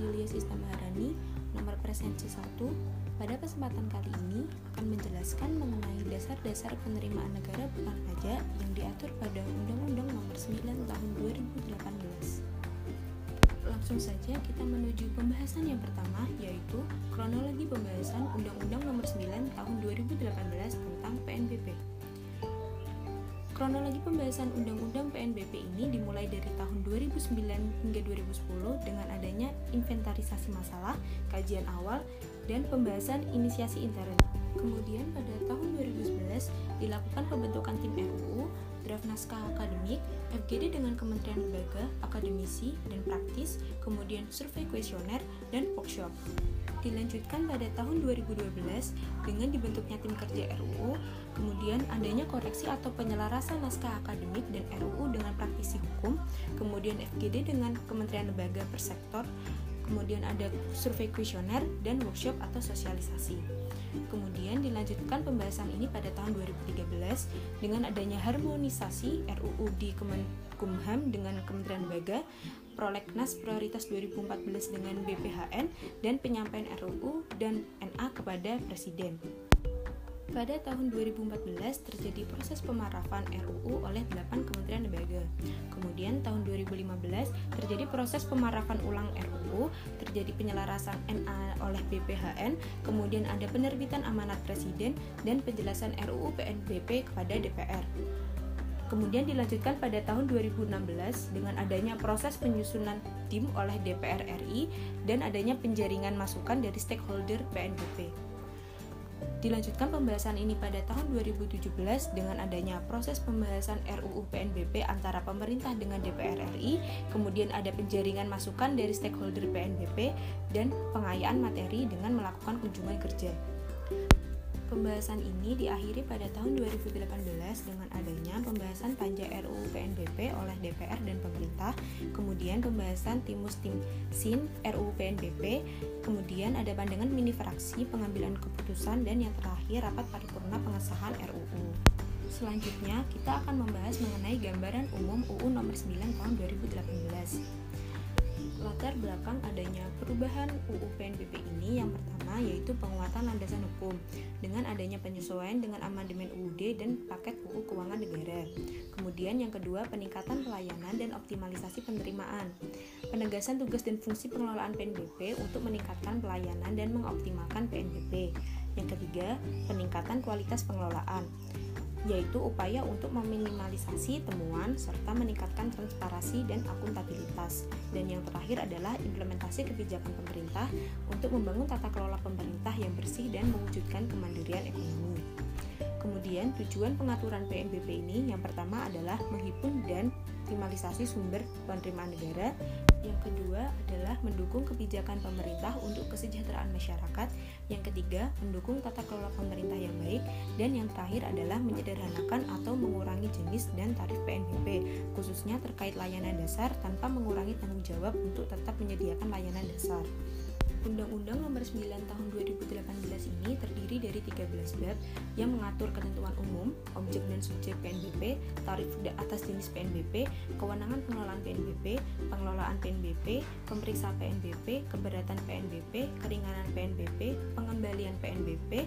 Adelia Sistem Harani, nomor presensi 1. Pada kesempatan kali ini akan menjelaskan mengenai dasar-dasar penerimaan negara bukan pajak yang diatur pada Undang-Undang Nomor 9 Tahun 2018. Langsung saja kita menuju pembahasan yang pertama yaitu kronologi pembahasan Undang-Undang Nomor 9 Tahun 2018 Kronologi pembahasan Undang-Undang PNBP ini dimulai dari tahun 2009 hingga 2010 dengan adanya inventarisasi masalah, kajian awal, dan pembahasan inisiasi intern. Kemudian pada tahun 2011 dilakukan pembentukan tim RUU, draft naskah akademik, FGD dengan kementerian lembaga, akademisi, dan praktis, kemudian survei kuesioner, dan workshop dilanjutkan pada tahun 2012 dengan dibentuknya tim kerja RUU, kemudian adanya koreksi atau penyelarasan naskah akademik dan RUU dengan praktisi hukum, kemudian FGD dengan kementerian lembaga per sektor, kemudian ada survei kuesioner dan workshop atau sosialisasi. Kemudian dilanjutkan pembahasan ini pada tahun 2013 dengan adanya harmonisasi RUU di Kemenkumham dengan Kementerian Lembaga, Prolegnas Prioritas 2014 dengan BPHN, dan penyampaian RUU dan NA kepada Presiden. Pada tahun 2014 terjadi proses pemarahan RUU oleh 8 kementerian lembaga. Kemudian tahun 2015 terjadi proses pemarahan ulang RUU, terjadi penyelarasan NA oleh BPHN, kemudian ada penerbitan amanat presiden dan penjelasan RUU PNBP kepada DPR. Kemudian dilanjutkan pada tahun 2016 dengan adanya proses penyusunan tim oleh DPR RI dan adanya penjaringan masukan dari stakeholder PNBP. Dilanjutkan pembahasan ini pada tahun 2017 dengan adanya proses pembahasan RUU PNBP antara pemerintah dengan DPR RI, kemudian ada penjaringan masukan dari stakeholder PNBP dan pengayaan materi dengan melakukan kunjungan kerja. Pembahasan ini diakhiri pada tahun 2018 dengan adanya pembahasan panja RUU PNBP oleh DPR dan pemerintah, kemudian pembahasan Timus Tim Sin RUU PNBP, kemudian ada pandangan mini fraksi pengambilan keputusan dan yang terakhir rapat paripurna pengesahan RUU. Selanjutnya, kita akan membahas mengenai gambaran umum UU nomor 9 tahun 2018 latar belakang adanya perubahan UU PNBP ini yang pertama yaitu penguatan landasan hukum dengan adanya penyesuaian dengan amandemen UUD dan paket UU Keuangan Negara. Kemudian yang kedua peningkatan pelayanan dan optimalisasi penerimaan. Penegasan tugas dan fungsi pengelolaan PNBP untuk meningkatkan pelayanan dan mengoptimalkan PNBP. Yang ketiga, peningkatan kualitas pengelolaan yaitu upaya untuk meminimalisasi temuan serta meningkatkan transparansi dan akuntabilitas. Dan yang terakhir adalah implementasi kebijakan pemerintah untuk membangun tata kelola pemerintah yang bersih dan mewujudkan kemandirian ekonomi. Kemudian tujuan pengaturan PNBP ini yang pertama adalah menghimpun dan optimalisasi sumber penerimaan negara yang kedua adalah mendukung kebijakan pemerintah untuk kesejahteraan masyarakat. Yang ketiga, mendukung tata kelola pemerintah yang baik. Dan yang terakhir adalah menyederhanakan atau mengurangi jenis dan tarif PNBP, khususnya terkait layanan dasar tanpa mengurangi tanggung jawab untuk tetap menyediakan layanan dasar. Undang-Undang Nomor 9 Tahun 2018 ini terdiri dari 13 bab yang mengatur ketentuan umum, objek dan subjek PNBP, tarif atas jenis PNBP, kewenangan pengelolaan PNBP, pengelolaan PNBP, pemeriksa PNBP, keberatan PNBP, keringanan PNBP, pengembalian PNBP,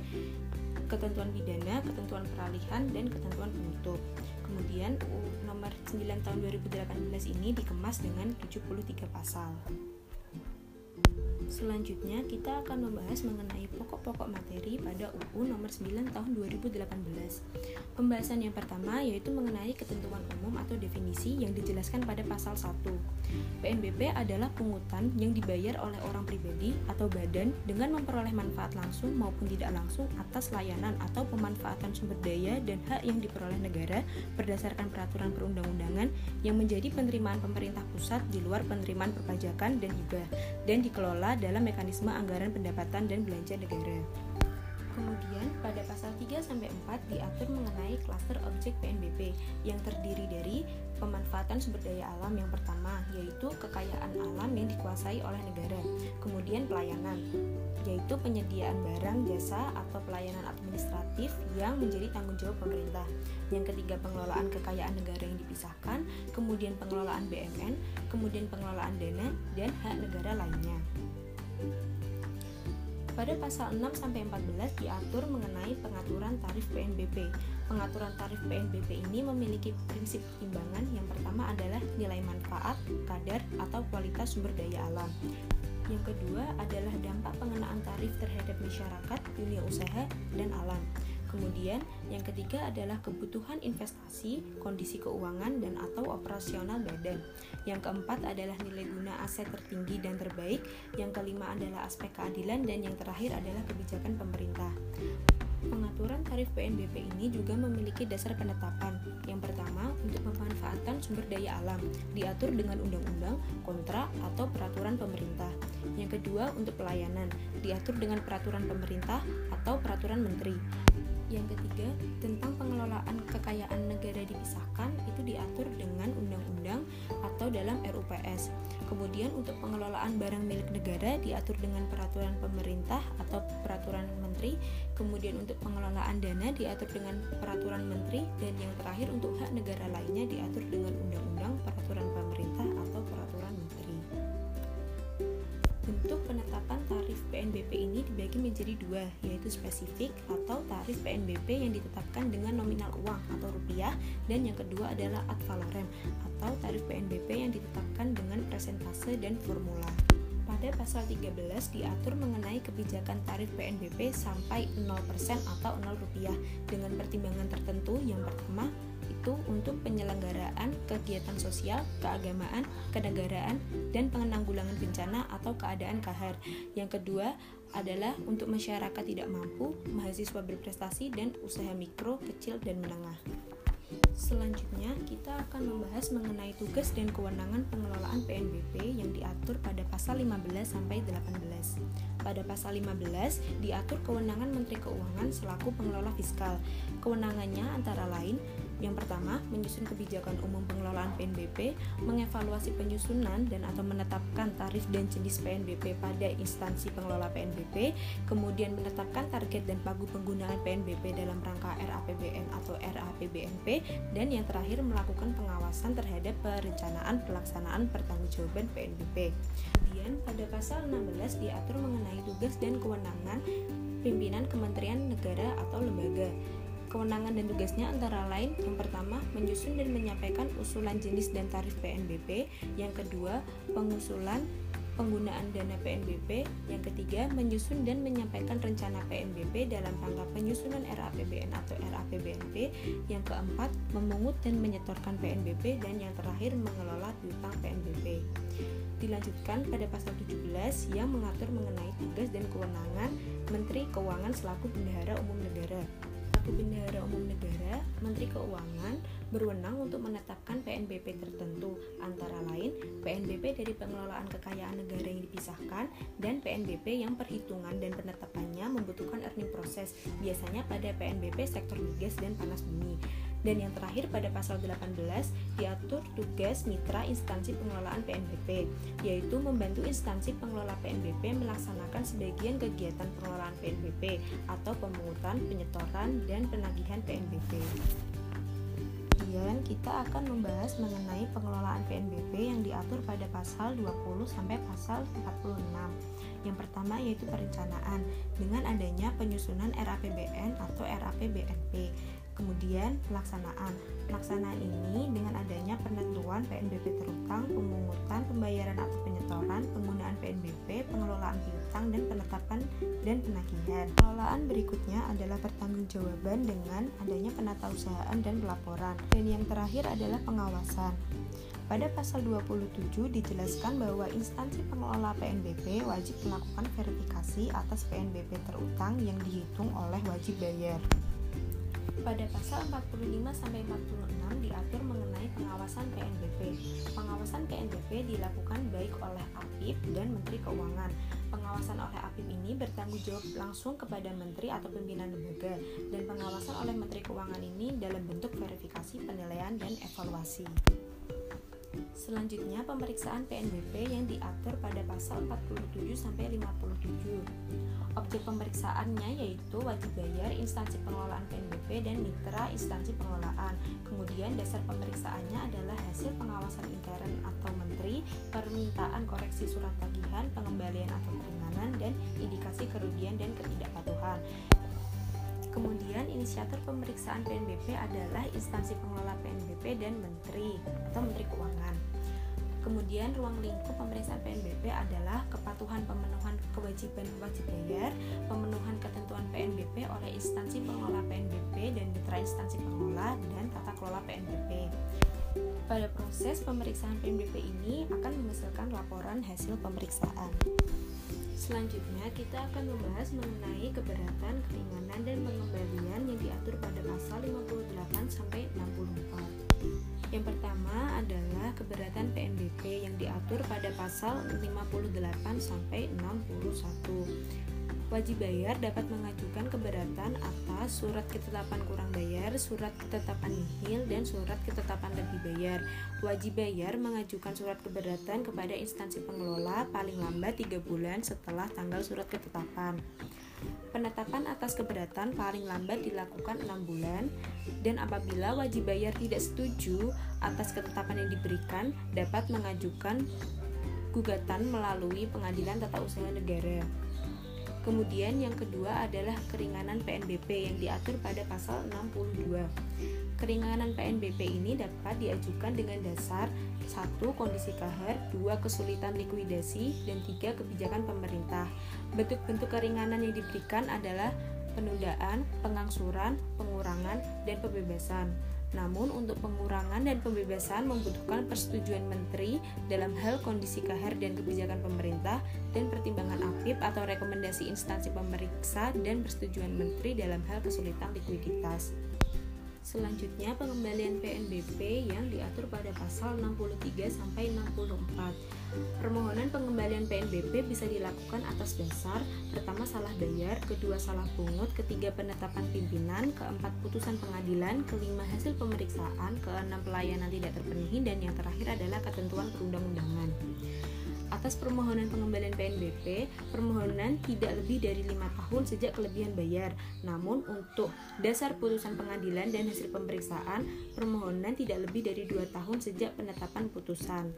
ketentuan pidana, ketentuan peralihan, dan ketentuan penutup. Kemudian UU nomor 9 tahun 2018 ini dikemas dengan 73 pasal. Selanjutnya, kita akan membahas mengenai pokok-pokok materi pada UU nomor 9 tahun 2018. Pembahasan yang pertama yaitu mengenai ketentuan umum atau definisi yang dijelaskan pada pasal 1. PNBP adalah pungutan yang dibayar oleh orang pribadi atau badan dengan memperoleh manfaat langsung maupun tidak langsung atas layanan atau pemanfaatan sumber daya dan hak yang diperoleh negara berdasarkan peraturan perundang-undangan yang menjadi penerimaan pemerintah pusat di luar penerimaan perpajakan dan hibah dan dikelola dalam mekanisme anggaran pendapatan dan belanja negara. Kemudian pada pasal 3 sampai 4 diatur mengenai klaster objek PNBP yang terdiri dari pemanfaatan sumber daya alam yang pertama yaitu kekayaan alam yang dikuasai oleh negara. Kemudian pelayanan yaitu penyediaan barang, jasa atau pelayanan administratif yang menjadi tanggung jawab pemerintah. Yang ketiga pengelolaan kekayaan negara yang dipisahkan, kemudian pengelolaan BMN, kemudian pengelolaan dana dan hak negara lainnya. Pada pasal 6 sampai 14 diatur mengenai pengaturan tarif PNBP. Pengaturan tarif PNBP ini memiliki prinsip pertimbangan yang pertama adalah nilai manfaat, kadar, atau kualitas sumber daya alam. Yang kedua adalah dampak pengenaan tarif terhadap masyarakat, dunia usaha, dan alam. Kemudian, yang ketiga adalah kebutuhan investasi, kondisi keuangan, dan atau operasional badan. Yang keempat adalah nilai guna aset tertinggi dan terbaik. Yang kelima adalah aspek keadilan, dan yang terakhir adalah kebijakan pemerintah. Pengaturan tarif PNBP ini juga memiliki dasar penetapan. Yang pertama, untuk pemanfaatan sumber daya alam, diatur dengan undang-undang, kontrak, atau peraturan pemerintah. Yang kedua, untuk pelayanan, diatur dengan peraturan pemerintah atau peraturan menteri. Yang ketiga, tentang pengelolaan kekayaan negara dipisahkan itu diatur dengan undang-undang atau dalam RUPS. Kemudian untuk pengelolaan barang milik negara diatur dengan peraturan pemerintah atau peraturan menteri. Kemudian untuk pengelolaan dana diatur dengan peraturan menteri dan yang terakhir untuk hak negara lainnya diatur dengan undang-undang, peraturan pemerintah dibagi menjadi dua, yaitu spesifik atau tarif PNBP yang ditetapkan dengan nominal uang atau rupiah, dan yang kedua adalah ad valorem atau tarif PNBP yang ditetapkan dengan presentase dan formula. Pada pasal 13 diatur mengenai kebijakan tarif PNBP sampai 0% atau 0 rupiah dengan pertimbangan tertentu. Yang pertama, itu untuk penyelenggaraan kegiatan sosial, keagamaan, kenegaraan, dan penanggulangan bencana atau keadaan kahar. Yang kedua adalah untuk masyarakat tidak mampu, mahasiswa berprestasi, dan usaha mikro, kecil, dan menengah. Selanjutnya, kita akan membahas mengenai tugas dan kewenangan pengelolaan PNBP yang diatur pada pasal 15 sampai 18. Pada pasal 15 diatur kewenangan Menteri Keuangan selaku pengelola fiskal. Kewenangannya antara lain yang pertama, menyusun kebijakan umum pengelolaan PNBP, mengevaluasi penyusunan dan atau menetapkan tarif dan jenis PNBP pada instansi pengelola PNBP, kemudian menetapkan target dan pagu penggunaan PNBP dalam rangka RAPBN atau RAPBNP, dan yang terakhir melakukan pengawasan terhadap perencanaan pelaksanaan pertanggungjawaban PNBP. Kemudian pada pasal 16 diatur mengenai tugas dan kewenangan pimpinan kementerian negara atau lembaga. Kewenangan dan tugasnya antara lain yang pertama menyusun dan menyampaikan usulan jenis dan tarif PNBP, yang kedua pengusulan penggunaan dana PNBP, yang ketiga menyusun dan menyampaikan rencana PNBP dalam rangka penyusunan RAPBN atau RAPBNP, yang keempat memungut dan menyetorkan PNBP dan yang terakhir mengelola piutang PNBP. Dilanjutkan pada pasal 17 yang mengatur mengenai tugas dan kewenangan Menteri Keuangan selaku bendahara umum negara. Selaku Bendahara Umum Negara, Menteri Keuangan berwenang untuk menetapkan PNBP tertentu, antara lain PNBP dari pengelolaan kekayaan negara yang dipisahkan dan PNBP yang perhitungan dan penetapannya membutuhkan earning proses, biasanya pada PNBP sektor migas dan panas bumi. Dan yang terakhir pada pasal 18 diatur tugas mitra instansi pengelolaan PNBP, yaitu membantu instansi pengelola PNBP melaksanakan sebagian kegiatan pengelolaan PNBP atau pemungutan, penyetoran, dan penagihan PNBP. Kemudian kita akan membahas mengenai pengelolaan PNBP yang diatur pada pasal 20 sampai pasal 46. Yang pertama yaitu perencanaan dengan adanya penyusunan RAPBN atau RAPBNP. Kemudian pelaksanaan. Pelaksanaan ini dengan adanya penentuan PNBP terutang, pemungutan, pembayaran atau penyetoran, penggunaan PNBP, pengelolaan piutang dan penetapan dan penagihan. Pengelolaan berikutnya adalah pertanggungjawaban dengan adanya penatausahaan dan pelaporan. Dan yang terakhir adalah pengawasan. Pada pasal 27 dijelaskan bahwa instansi pengelola PNBP wajib melakukan verifikasi atas PNBP terutang yang dihitung oleh wajib bayar. Pada pasal 45 sampai 46 diatur mengenai pengawasan PNBP. Pengawasan PNBP dilakukan baik oleh APIP dan Menteri Keuangan. Pengawasan oleh APIP ini bertanggung jawab langsung kepada menteri atau pimpinan lembaga dan pengawasan oleh Menteri Keuangan ini dalam bentuk verifikasi, penilaian dan evaluasi. Selanjutnya pemeriksaan PNBP yang diatur pada pasal 47 sampai 57. Objek pemeriksaannya yaitu wajib bayar instansi pengelolaan PNBP dan mitra instansi pengelolaan. Kemudian dasar pemeriksaannya adalah hasil pengawasan intern atau menteri, permintaan koreksi surat tagihan, pengembalian atau keringanan dan indikasi kerugian dan ketidakpatuhan. Kemudian inisiator pemeriksaan PNBP adalah instansi pengelola PNBP dan menteri atau menteri keuangan. Kemudian ruang lingkup pemeriksaan PNBP adalah kepatuhan pemenuhan kewajiban wajib bayar, pemenuhan ketentuan PNBP oleh instansi pengelola PNBP dan mitra instansi pengelola dan tata kelola PNBP. Pada proses pemeriksaan PNBP ini akan menghasilkan laporan hasil pemeriksaan. Selanjutnya kita akan membahas mengenai keberatan, keringanan, dan pengembalian yang diatur pada pasal 58 sampai 64. Yang pertama adalah keberatan PNBP yang diatur pada pasal 58 sampai 61 wajib bayar dapat mengajukan keberatan atas surat ketetapan kurang bayar, surat ketetapan nihil, dan surat ketetapan lebih bayar. Wajib bayar mengajukan surat keberatan kepada instansi pengelola paling lambat 3 bulan setelah tanggal surat ketetapan. Penetapan atas keberatan paling lambat dilakukan 6 bulan dan apabila wajib bayar tidak setuju atas ketetapan yang diberikan dapat mengajukan gugatan melalui pengadilan tata usaha negara. Kemudian yang kedua adalah keringanan PNBP yang diatur pada pasal 62. Keringanan PNBP ini dapat diajukan dengan dasar satu kondisi kahar, dua kesulitan likuidasi, dan tiga kebijakan pemerintah. Bentuk-bentuk keringanan yang diberikan adalah penundaan, pengangsuran, pengurangan, dan pembebasan. Namun untuk pengurangan dan pembebasan membutuhkan persetujuan menteri dalam hal kondisi kahar dan kebijakan pemerintah dan pertimbangan atau rekomendasi instansi pemeriksa dan persetujuan menteri dalam hal kesulitan likuiditas. Selanjutnya pengembalian PNBP yang diatur pada pasal 63 sampai 64. Permohonan pengembalian PNBP bisa dilakukan atas dasar pertama salah bayar, kedua salah pungut, ketiga penetapan pimpinan, keempat putusan pengadilan, kelima hasil pemeriksaan, keenam pelayanan tidak terpenuhi dan yang terakhir adalah ketentuan perundang-undangan atas permohonan pengembalian PNBP, permohonan tidak lebih dari lima tahun sejak kelebihan bayar. Namun untuk dasar putusan pengadilan dan hasil pemeriksaan, permohonan tidak lebih dari dua tahun sejak penetapan putusan.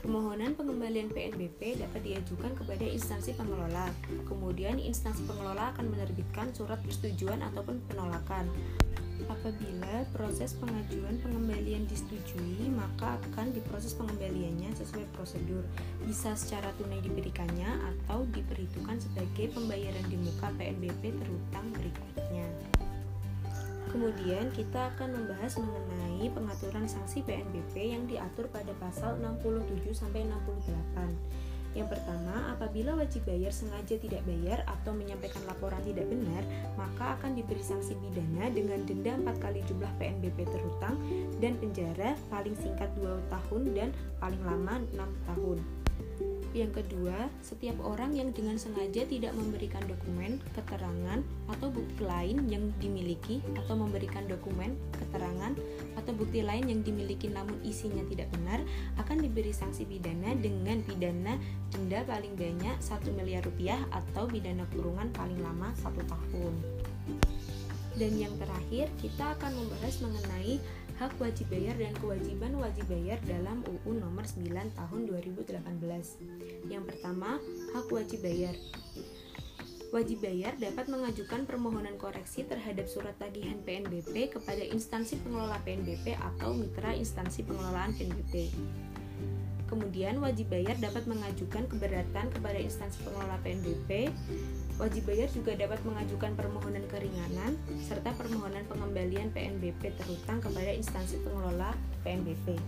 Permohonan pengembalian PNBP dapat diajukan kepada instansi pengelola. Kemudian instansi pengelola akan menerbitkan surat persetujuan ataupun penolakan. Apabila proses pengajuan pengembalian disetujui, maka akan diproses pengembaliannya sesuai prosedur, bisa secara tunai diberikannya atau diperhitungkan sebagai pembayaran di muka PNBP terutang berikutnya. Kemudian kita akan membahas mengenai pengaturan sanksi PNBP yang diatur pada pasal 67 sampai 68. Yang pertama, apabila wajib bayar sengaja tidak bayar atau menyampaikan laporan tidak benar, maka akan diberi sanksi pidana dengan denda 4 kali jumlah PNBP terhutang dan penjara paling singkat 2 tahun dan paling lama 6 tahun. Yang kedua, setiap orang yang dengan sengaja tidak memberikan dokumen, keterangan, atau bukti lain yang dimiliki, atau memberikan dokumen, keterangan, atau bukti lain yang dimiliki namun isinya tidak benar, akan diberi sanksi pidana dengan pidana denda paling banyak 1 miliar rupiah atau pidana kurungan paling lama 1 tahun. Dan yang terakhir, kita akan membahas mengenai hak wajib bayar dan kewajiban wajib bayar dalam UU nomor 9 tahun 2018. Yang pertama, hak wajib bayar. Wajib bayar dapat mengajukan permohonan koreksi terhadap surat tagihan PNBP kepada instansi pengelola PNBP atau mitra instansi pengelolaan PNBP. Kemudian wajib bayar dapat mengajukan keberatan kepada instansi pengelola PNBP Wajib bayar juga dapat mengajukan permohonan keringanan serta permohonan pengembalian PNBP terhutang kepada instansi pengelola PNBP.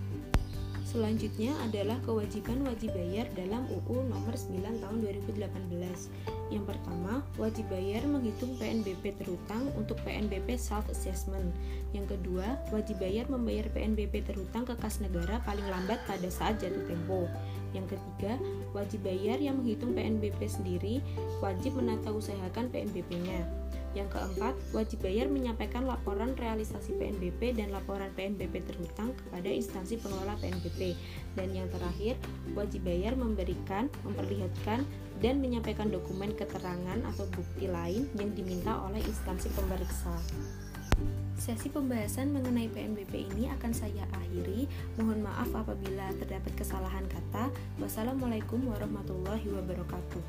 Selanjutnya adalah kewajiban wajib bayar dalam UU nomor 9 tahun 2018. Yang pertama, wajib bayar menghitung PNBP terhutang untuk PNBP self assessment. Yang kedua, wajib bayar membayar PNBP terhutang ke kas negara paling lambat pada saat jatuh tempo. Yang ketiga, wajib bayar yang menghitung PNBP sendiri wajib menata usahakan PNBP-nya. Yang keempat, wajib bayar menyampaikan laporan realisasi PNBP dan laporan PNBP terhutang kepada instansi pengelola PNBP. Dan yang terakhir, wajib bayar memberikan, memperlihatkan, dan menyampaikan dokumen keterangan atau bukti lain yang diminta oleh instansi pemeriksa. Sesi pembahasan mengenai PNBP ini akan saya akhiri. Mohon maaf apabila terdapat kesalahan kata. Wassalamualaikum warahmatullahi wabarakatuh.